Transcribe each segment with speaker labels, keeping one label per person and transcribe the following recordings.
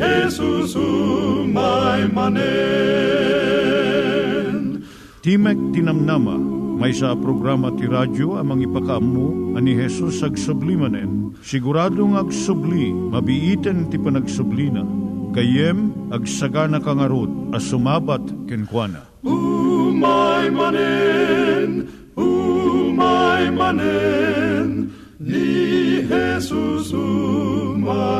Speaker 1: Jesus umay manen
Speaker 2: Timek Tinamnama, may sa programa ti radyo amang ipakaammo ani Hesus ag sublimanen. Siguradong ag subli, mabiiten ti panagsublina. Kayem ag sagana kangarot as sumabat kenkwana.
Speaker 1: Umay manen, umay manen, ni Jesus umay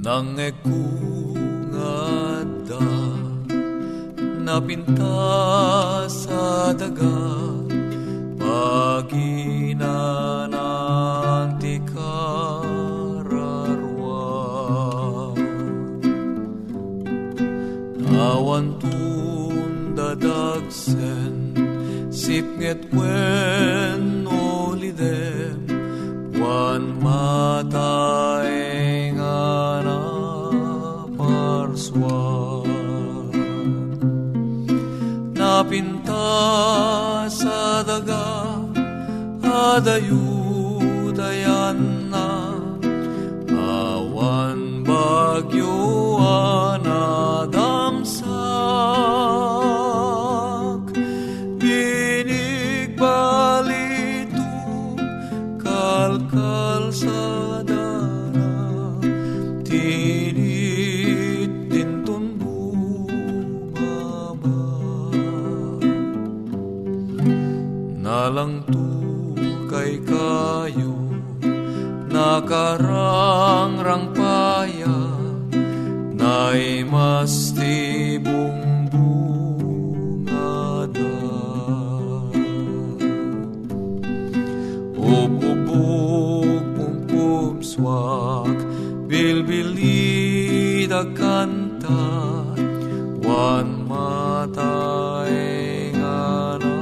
Speaker 3: Nangekungada napinta sa daga paginananti kararwa awan tundadagsen sipnget wen sa daga adayudayan Nay mas tibong bungada. Ububog pum swak Bilbilida kanta. Wan matay nga na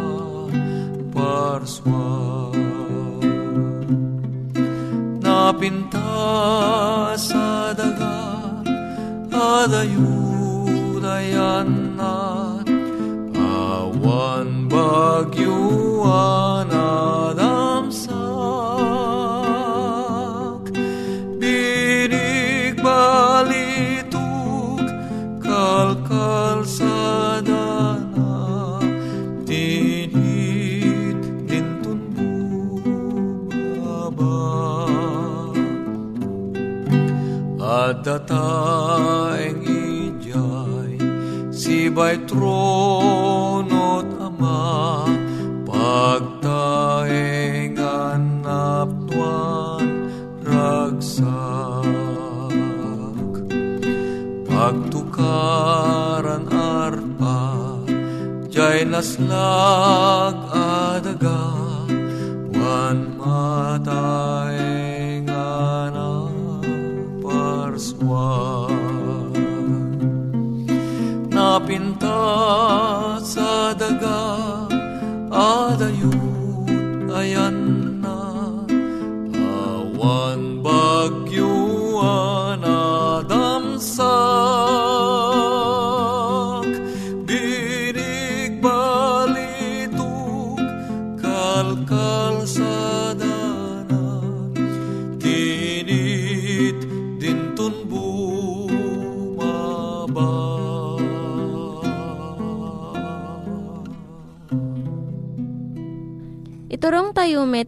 Speaker 3: parswak napinta sa daga adayudayan na at dataeng ijay sibay tronot ama. Pagtaeng anaptuan ragsak. Pagtukaran arpa jay naslag ta sa daga adayut ayan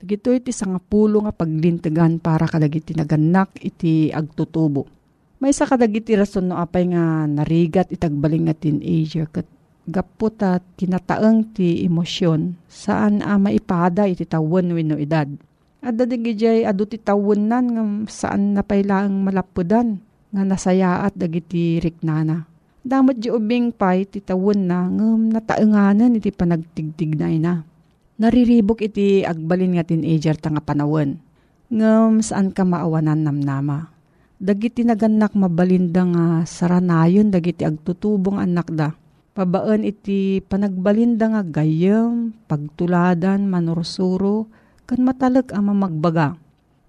Speaker 4: Dagito iti sangapulo nga paglintegan para kadagiti naganak iti agtutubo. May sa kadagiti rason no apay nga narigat itagbaling nga teenager kat gapot at ti emosyon saan a maipada iti tawon wenno edad. At dadigijay adu ti tawon nan nga saan napailaang malapudan nga nasayaat dagiti riknana. Damot di ubing pay ti tawon na ngam nataenganan iti panagtigtignay na. Nariribok iti agbalin nga teenager ta nga panawon. Ngam saan ka maawanan namnama. Dagiti naganak mabalinda nga saranayon dagiti agtutubong anak da. Pabaan iti panagbalinda nga gayam, pagtuladan, manursuro, kan matalag ang mamagbaga.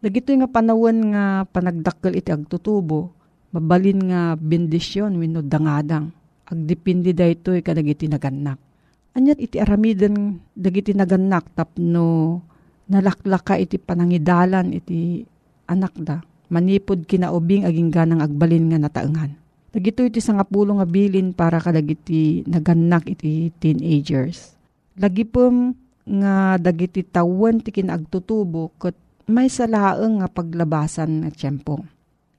Speaker 4: Dagito nga panawon nga panagdakkel iti agtutubo, mabalin nga bendisyon wenno dangadang. Agdipindi daytoy kadagiti naganak. Anyat iti aramiden dagiti naganak tapno nalaklaka iti panangidalan iti anak da. Manipod kinaubing aging ganang agbalin nga nataengan. Dagito iti sangapulo nga bilin para kadagiti naganak iti teenagers. Lagi pom nga dagiti tawon ti kinagtutubo ket may salaeng nga paglabasan nga tiyempo.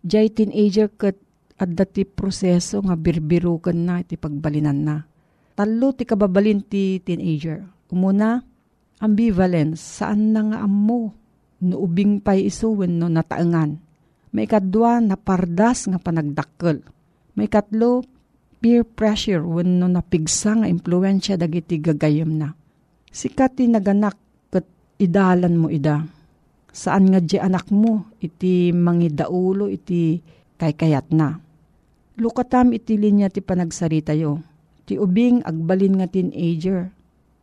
Speaker 4: Jay teenager ket adda ti proseso nga birbiruken na iti pagbalinan na Talo ti kababalin ti teenager. Umuna, ambivalence. Saan na nga amo? Nuubing pay isuwen no nataengan. May kadwa na pardas nga panagdakkel. May katlo, peer pressure when no napigsa nga impluensya dagiti gagayem na. Sikat ti naganak ket idalan mo ida. Saan nga di anak mo iti mangidaulo iti kaykayat na. Lukatam iti linya ti panagsarita yo ti ubing agbalin nga teenager,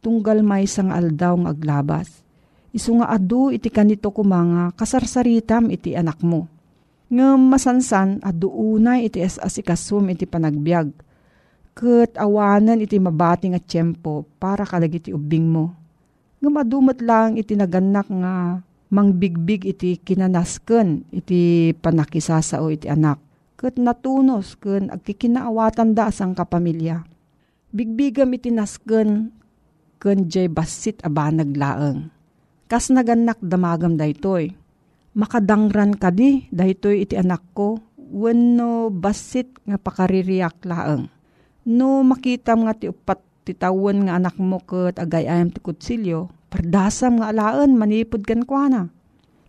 Speaker 4: tunggal may sang aldaw nga aglabas. Isu nga adu iti kanito kumanga kasarsaritam iti anak mo. Nga masansan adu unay iti asikasum iti panagbiag. Kat awanan iti mabati nga tiyempo para kalag iti ubing mo. Nga madumot lang iti naganak nga mangbigbig iti kinanasken iti panakisasao iti anak. Kat natunos ken agkikinaawatan da asang kapamilya Bigbigam iti nasken ken jay basit aba naglaeng. Kas naganak damagam daytoy. Makadangran kadi daytoy iti anak ko wenno basit nga pakaririak laeng. No makitam nga ti upat ti tawon nga anak mo ket agayayam ti kutsilyo, pardasam nga alaan manipod kan kuana.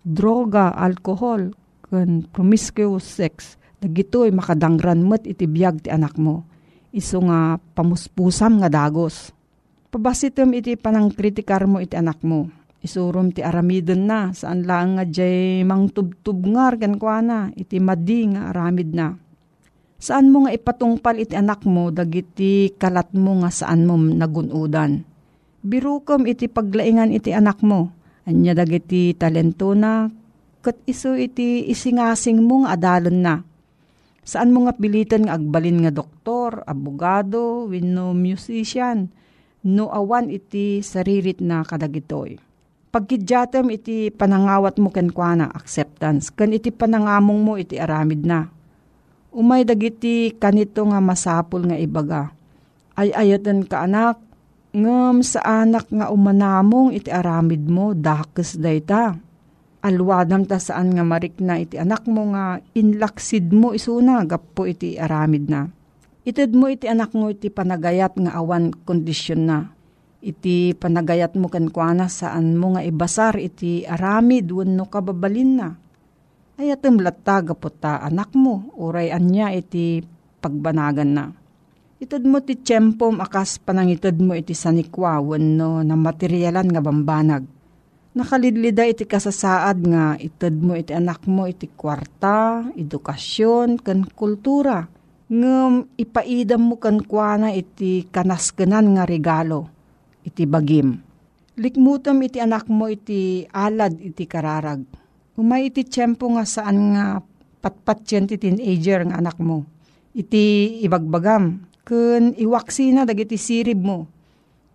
Speaker 4: Droga, alcohol, ken promiscuous sex, dagitoy makadangran met iti biag ti anak mo iso nga pamuspusam nga dagos. Pabasitem iti panang kritikar mo iti anak mo. Isurum ti aramidon na saan lang nga jay mangtubtub ngar kan kwa na iti madi nga aramid na. Saan mo nga ipatungpal iti anak mo dagiti kalat mo nga saan mo nagunudan. Birukom iti paglaingan iti anak mo. Anya dagiti talento na kat iso iti isingasing mo nga adalon na Saan mo nga pilitan nga agbalin nga doktor, abogado, wenno musician, no awan iti saririt na kadagitoy. Pagkidyatem iti panangawat mo ken kuana acceptance, ken iti panangamong mo iti aramid na. Umay dagiti kanito nga masapul nga ibaga. Ay ayatan ka anak, ngem sa anak nga umanamong iti aramid mo, dakes dayta alwadam ta saan nga marik na iti anak mo nga inlaksid mo isuna gapo iti aramid na. Ited mo iti anak mo iti panagayat nga awan kondisyon na. iti panagayat mo kan kuana saan mo nga ibasar iti aramid wenno kababalin na. Ayatem latta ta anak mo, uray anya iti pagbanagan na. Itad mo ti tiyempo akas panangitad mo iti sanikwa wenno na materyalan nga bambanag Nakalidlida iti kasasaad nga ited mo iti anak mo iti kwarta, edukasyon, kan kultura. Ngem ipaidam mo kan kuana iti kanaskenan nga regalo, iti bagim. Likmutam iti anak mo iti alad iti kararag. Umay iti tiyempo nga saan nga patpatyan ti teenager nga anak mo. Iti ibagbagam, kun iwaksina dagiti sirib mo.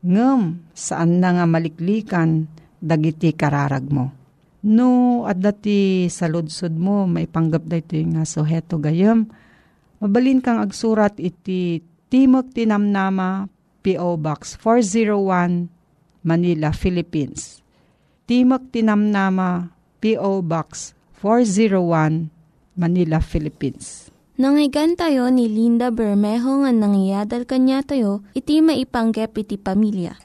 Speaker 4: Ngem, saan na nga maliklikan, dagiti kararag mo. No, at dati sa ludsod mo, may panggap da ito nga suheto gayam. Mabalin kang agsurat iti Timok Tinamnama, P.O. Box 401, Manila, Philippines. Timok Tinamnama, P.O. Box 401, Manila, Philippines.
Speaker 5: Nangyigan tayo ni Linda Bermejo nga nangyadal kanya tayo, iti maipanggep iti pamilya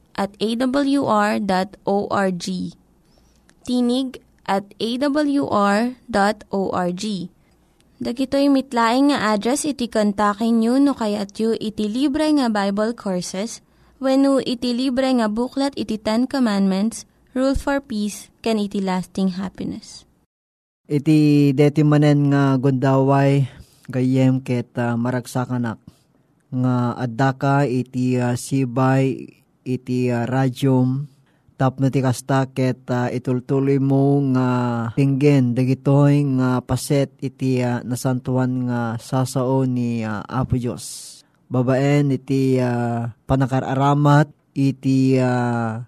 Speaker 5: at awr.org. Tinig at awr.org. Dagitoy mitlaing nga address iti kontakin nyo no kayat yu iti libre nga Bible Courses when no iti libre nga buklat iti Ten Commandments, Rule for Peace, can iti lasting happiness.
Speaker 6: Iti deti manen nga gundaway gayem ket uh, maragsakanak nga adaka iti uh, sibay iti uh, radyom tapno ti kasta ket uh, itultuloy mo nga tinggen dagitoy nga paset iti uh, nasantuan nga sasao ni uh, Apo Dios. Babaen iti uh, panakararamat iti uh,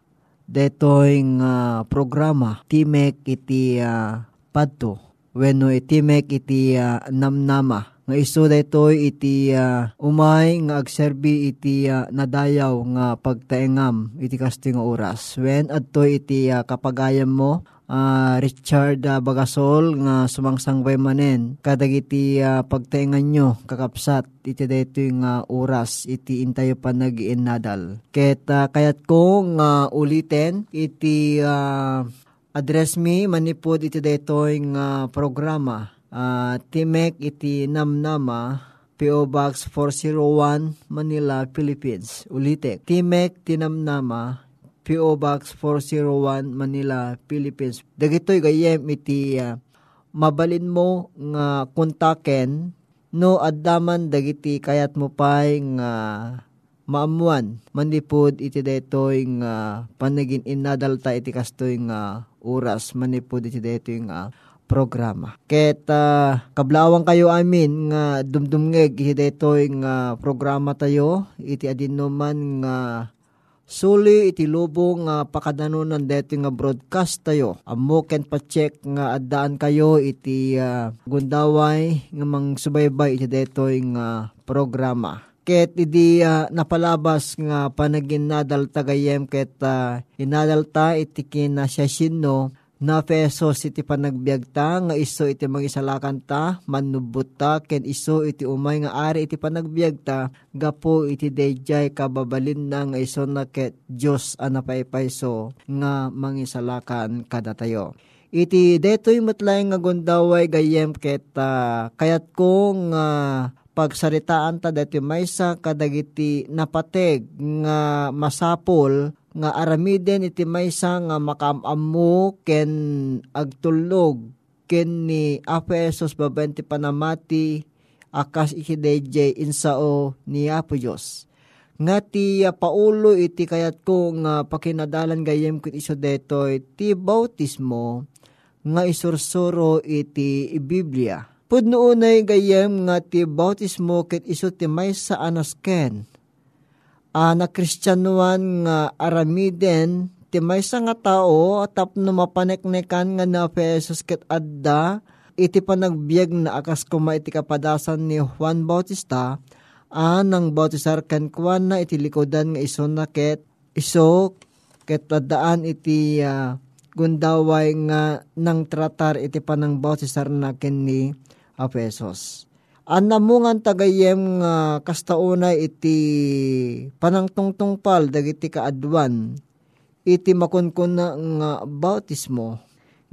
Speaker 6: detoy nga programa Timek iti uh, padto wenno itimek iti uh, namnama nga iso daytoy iti uh, umay nga agserbi iti uh, nadayaw nga pagtaengam iti kasto nga oras. When adtoy iti uh, kapagayam mo uh, Richard uh, Bagasol nga sumangsangbay manen kadag iti uh, pagtaengan nyo kakapsat iti daytoy nga oras iti intayo pa nag-inadal. Ket uh, kayat ko nga uh, uliten iti uh, address me manipod iti daytoy nga programa uh, Timek iti Namnama, P.O. Box 401, Manila, Philippines. Ulitek, Timek Tinamnama, P.O. Box 401, Manila, Philippines. Dagitoy gayem iti uh, mabalin mo nga kontaken no addaman dagiti kayat mo pay nga maamuan manipod iti daytoy nga panagin inadalta iti kastoy nga oras manipod iti daytoy nga programa. Ket uh, kablawang kayo amin nga dumdumngeg detoy nga programa tayo iti adinuman nga Suli iti lubong nga pakadanunan deto nga broadcast tayo. Amo ken pa-check nga addaan kayo iti uh, gundaway nga mang subaybay iti deto nga programa. Ket idi uh, napalabas nga panagin nadal tagayem ket uh, inadalta iti kinasyasin no na pesos iti panagbiagta nga iso iti mangisalakan ta manubot ta ken iso iti umay nga ari iti panagbiagta gapo iti dayjay kababalin na nga iso na ket Dios anapaypayso nga mangisalakan kada tayo. Iti detoy matlay nga gundaway gayem ket uh, kayat ko nga pagsaritaan ta deti maysa kadagiti napateg nga masapol nga aramiden iti maysa nga makamamu ken agtulog ken ni Apo Esos babaen ti panamati akas ikidayjay insao ni Apo Diyos. Nga ti uh, paulo iti kayat ko nga pakinadalan gayem ket iso detoy ti bautismo nga isursuro iti Biblia. Pudno unay gayem nga ti bautismo ket iso ti maysa anas ken uh, na kristyanuan nga aramiden ti maysa nga tao tapno mapaneknekan nga na pesos ket adda iti panagbiag na akas kuma iti kapadasan ni Juan Bautista anang bautisar kan kuan na iti likodan nga iso na ket iso ket adaan iti uh, gundaway nga nang tratar iti panang bautisar na ken ni Apesos. Anamungan tagayem nga kastauna iti panangtungtungpal dagiti kaadwan iti makunkun na nga bautismo.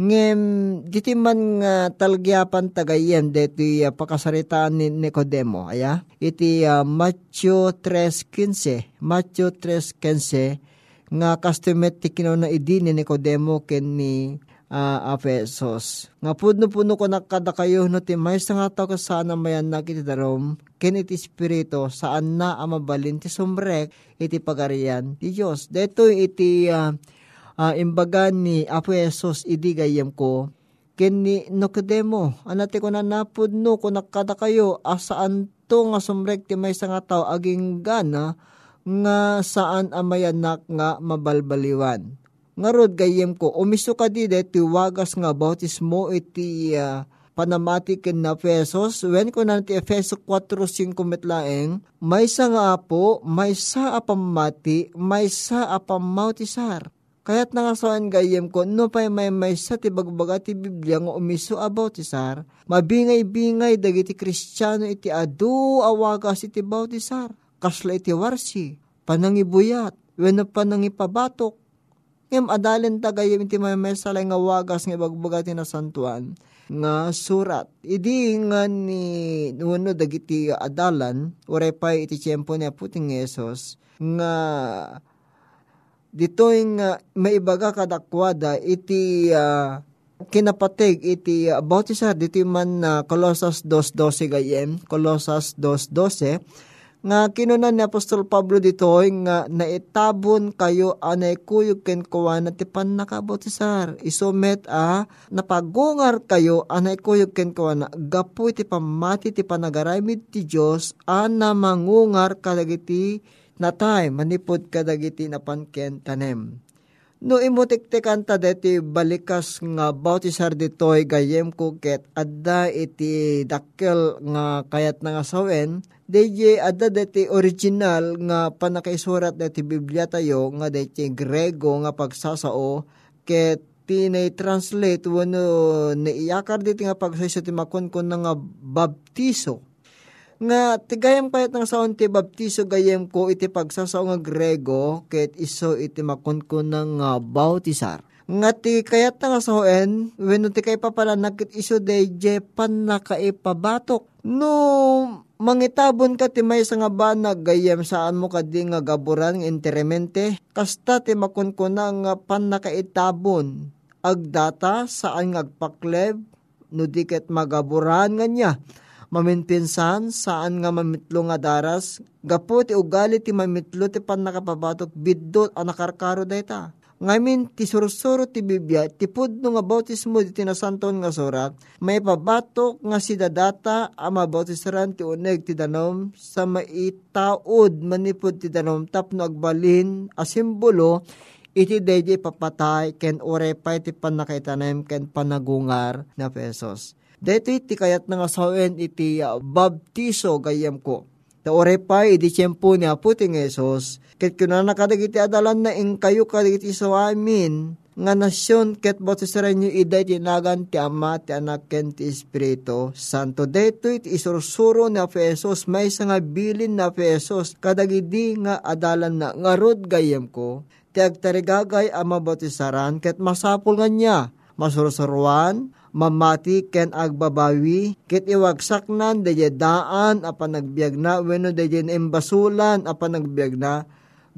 Speaker 6: Ngem, diti man nga talgyapan tagayen deti uh, pakasaritaan ni Nicodemo, aya? Iti uh, Matthew 3.15, Matthew 3.15, nga kastumet ti na idi ni Nicodemo ken ni uh, Apesos. Nga pudno-puno ko nakada kayo no ti may nga tao kasana mayan na kiti darom ken iti espiritu saan na amabalin ti sumrek iti pagarian ti Diyos. Deto iti uh, uh, imbaga ni Apesos idi gayem ko ken ni Nocodemo anate ko na napudno ko nakada kayo asaan to nga sumrek ti may nga tao aging gana nga saan amayanak nga mabalbaliwan Ngarod gayem ko, umiso ka di ti wagas nga bautismo iti uh, panamati ken na pesos. When ko na ti Efeso 4.5 metlaeng, may sa nga apo, may sa apamati, may sa apamautisar. Kaya't nangasaan gayem ko, no pa may may sa ti bagbaga ti Biblia nga umiso about isar, mabingay-bingay dagiti kristyano iti adu awagas iti bautisar. Kasla iti warsi, panangibuyat, wenno panangipabatok, Ngem adalen tagayem iti may mesalay nga wagas nga ibagbaga ti nasantuan nga surat. Idi nga ni nuno dagiti adalan, uray pa iti tiyempo ni Aputing Yesus, nga dito nga maibaga kadakwada iti uh, kinapateg iti uh, bautisar dito man na uh, Colossus 2.12 gayem, Colossus 2.12, nga kinunan ni Apostol Pablo dito nga naitabon kayo anay kuyog ken kuwana ti pan nakabotisar. Isomet a napagungar kayo anay kuyog ken kuwana gapu ti pamati ti panagaramid ti Dios ana mangungar kadagiti natay manipod kadagiti napanken tanem. No imutiktikan ta deti balikas nga bautisar ditoy gayem ko ket adda iti dakkel nga kayat nga sawen DJ adda deti original nga panakaisurat deti Biblia tayo nga deti Grego nga pagsasao ket tinay translate wano niiyakar diti nga pagsayso ti makon ko nga baptiso nga tigayam kayat ng saon ti baptiso gayem ko iti pagsasao nga Grego ket iso iti makunkun ng uh, bautisar. Nga ti kayat nga saoen wenno ti kay papalanak ket iso deje pan nakaipabatok. No mangitabon ka ti may nga banag gayem saan mo kadi nga gaburan ng interemente kasta ti makunkuna nga pan nakaitabon agdata saan nga agpakleb? No diket magaburan nga niya. Maminpinsan saan nga mamitlo nga daras? Gapo ti ugali ti mamitlo ti pan nakapabatok biddot ang nakarkaro dayta ngamin ti sursuro ti Biblia, ti pudno nga bautismo di tinasanton nga surat, may pabatok nga si dadata ang mabautisaran ti uneg ti danom sa maitaod manipod ti danom tapno agbalin a simbolo iti dayjay papatay ken orepay ti panakaitanem ken panagungar na pesos. Dito iti kayat nga sawen iti uh, baptiso gayam ko. Taore pa, iti tiyempo ni Aputing Esos, ket kunana kadagiti adalan na ing kayo kadagiti so amin, nga nasyon ket bautisaren nyo iday tinagan ti ama ti anak ken ti espiritu santo. Deto iti isursuro ni Efesos may nga bilin na Efesos kadagidi nga adalan na ngarod gayem ko ti agtarigagay ama bautisaran ket masapul nga niya masursuruan mamati ken agbabawi ket iwagsak nan deje daan apan nagbiag na wenno deje embasulan apan nagbiag na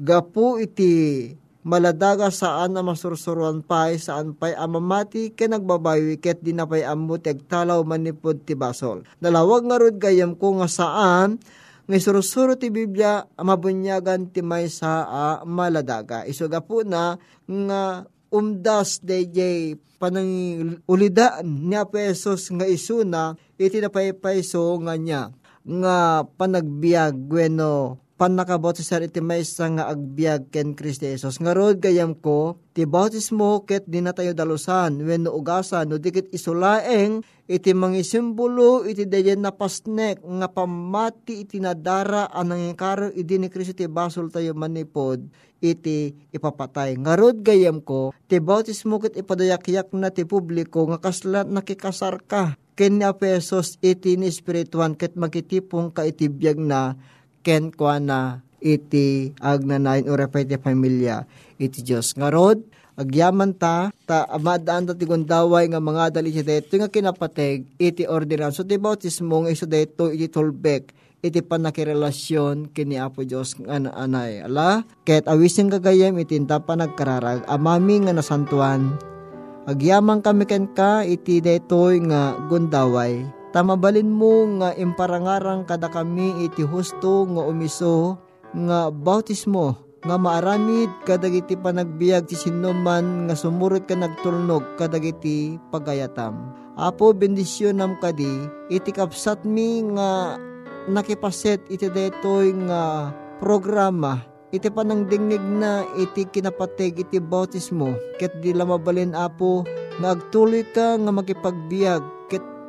Speaker 6: gapu iti maladaga saan na masursuruan pay saan pay amamati ken nagbabawi ket di na pay ammo talaw manipod ti basol. Dalawag nga rod gayam ko nga saan nga surusuro ti Biblia mabunyagan ti may sa uh, maladaga. Iso gapu na nga umdas DJ panang ulidaan niya pesos nga isuna iti napaypayso nga niya nga panagbiag bueno panakabautisar iti maysa nga agbyag ken Kristi Jesus. Ngarod gayam ko, ti bautismo ket di na tayo dalusan, when no ugasan, no dikit isulaeng, iti mga simbolo, iti dayan na pasnek, nga pamati iti nadara, anang ikaro, idi ni Kristi ti basol tayo manipod, iti ipapatay. Ngarod gayam ko, ti bautismo ket ipadayak-yak na ti publiko, nga kaslat nakikasar ka, ken ni Apesos iti ni spirituan ket makitipong ka iti biyag na ken kwa na iti agnanayin o repay ti pamilya iti Diyos. Ngarod, agyaman ta, ta amadaan ta ti gundaway nga mga dali siya dito nga kinapateg iti ordinance. So ti bautismo nga iso dito iti tolbek iti panakirelasyon kini Apo Diyos nga anay. Ala, ket awising gagayem iti pa nagkararag, amami nga nasantuan, agyamang kami ken ka iti detoy nga gundaway, Tamabalin mo nga imparangarang kada kami iti husto nga umiso nga bautismo nga maaramid kadagiti panagbiag ti sinuman nga sumurot ka nagtulnog kadagiti pagayatam. Apo bendisyon nam kadi iti kapsat mi nga nakipaset iti detoy nga programa iti panangdingnig na iti kinapateg iti bautismo ket di lamabalin apo nga agtuloy ka nga makipagbiag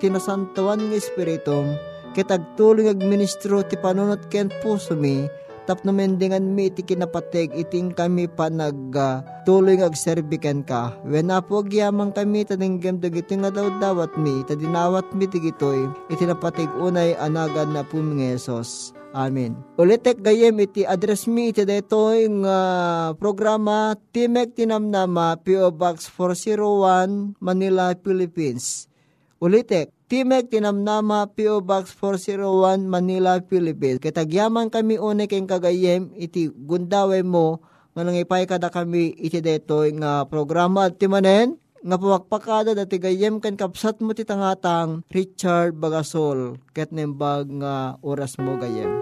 Speaker 6: tinasantawan ng Espiritu, kitagtuloy ag ministro ti panunot ken puso mi, tapno mendingan mi iti kinapateg iting kami pa nag uh, tuloy ag serbiken ka. When apo agyamang kami taninggam dagiti nga daw dawat mi, tadinawat mi tigitoy, iti napateg unay anagan na po Yesus. Amen. Ulitek gayem iti address mi iti daytoy nga programa Timek Tinamnama PO Box 401 Manila, Philippines. Ulitek, Timek Tinamnama P.O. Box 401 Manila, Philippines. Kitagyaman kami une keng kagayem iti gundaway mo nga nangipay kada kami iti detoy nga programa at timanen nga pawakpakada dati gayem kan kapsat mo titangatang Richard Bagasol ket nembag nga oras mo gayem.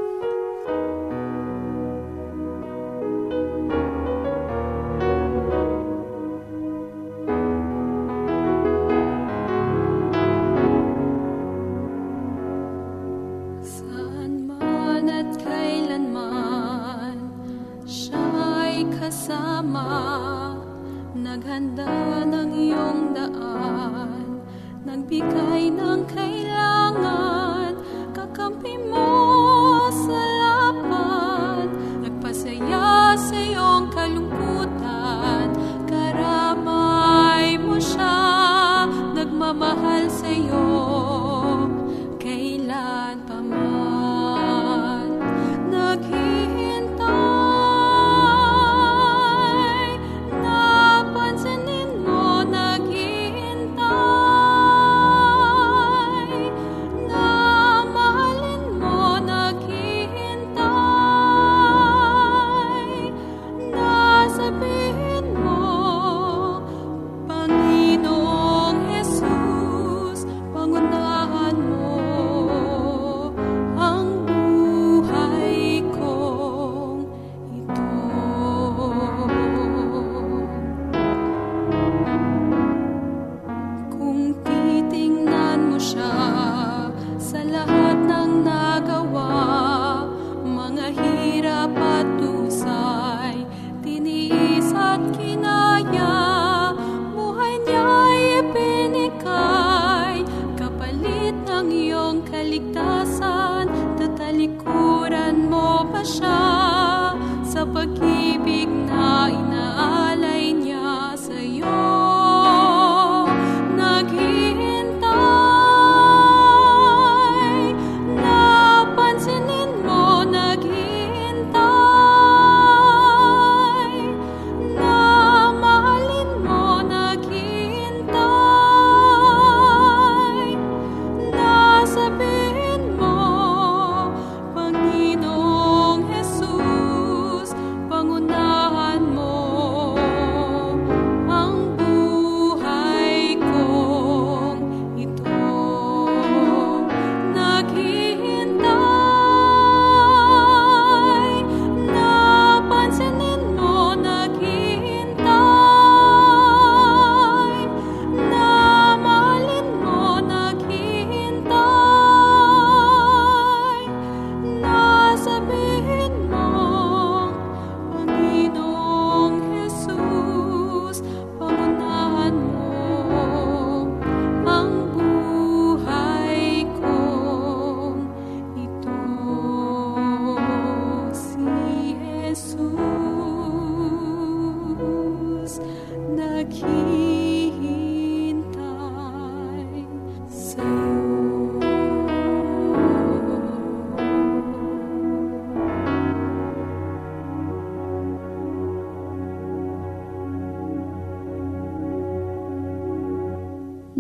Speaker 6: Naghanda ng iyong daan. Nagbigay ng kailangan.
Speaker 5: Kakampi mo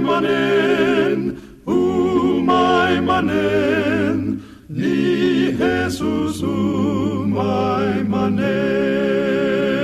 Speaker 1: manen, umay manen, ni Jesus umay manen.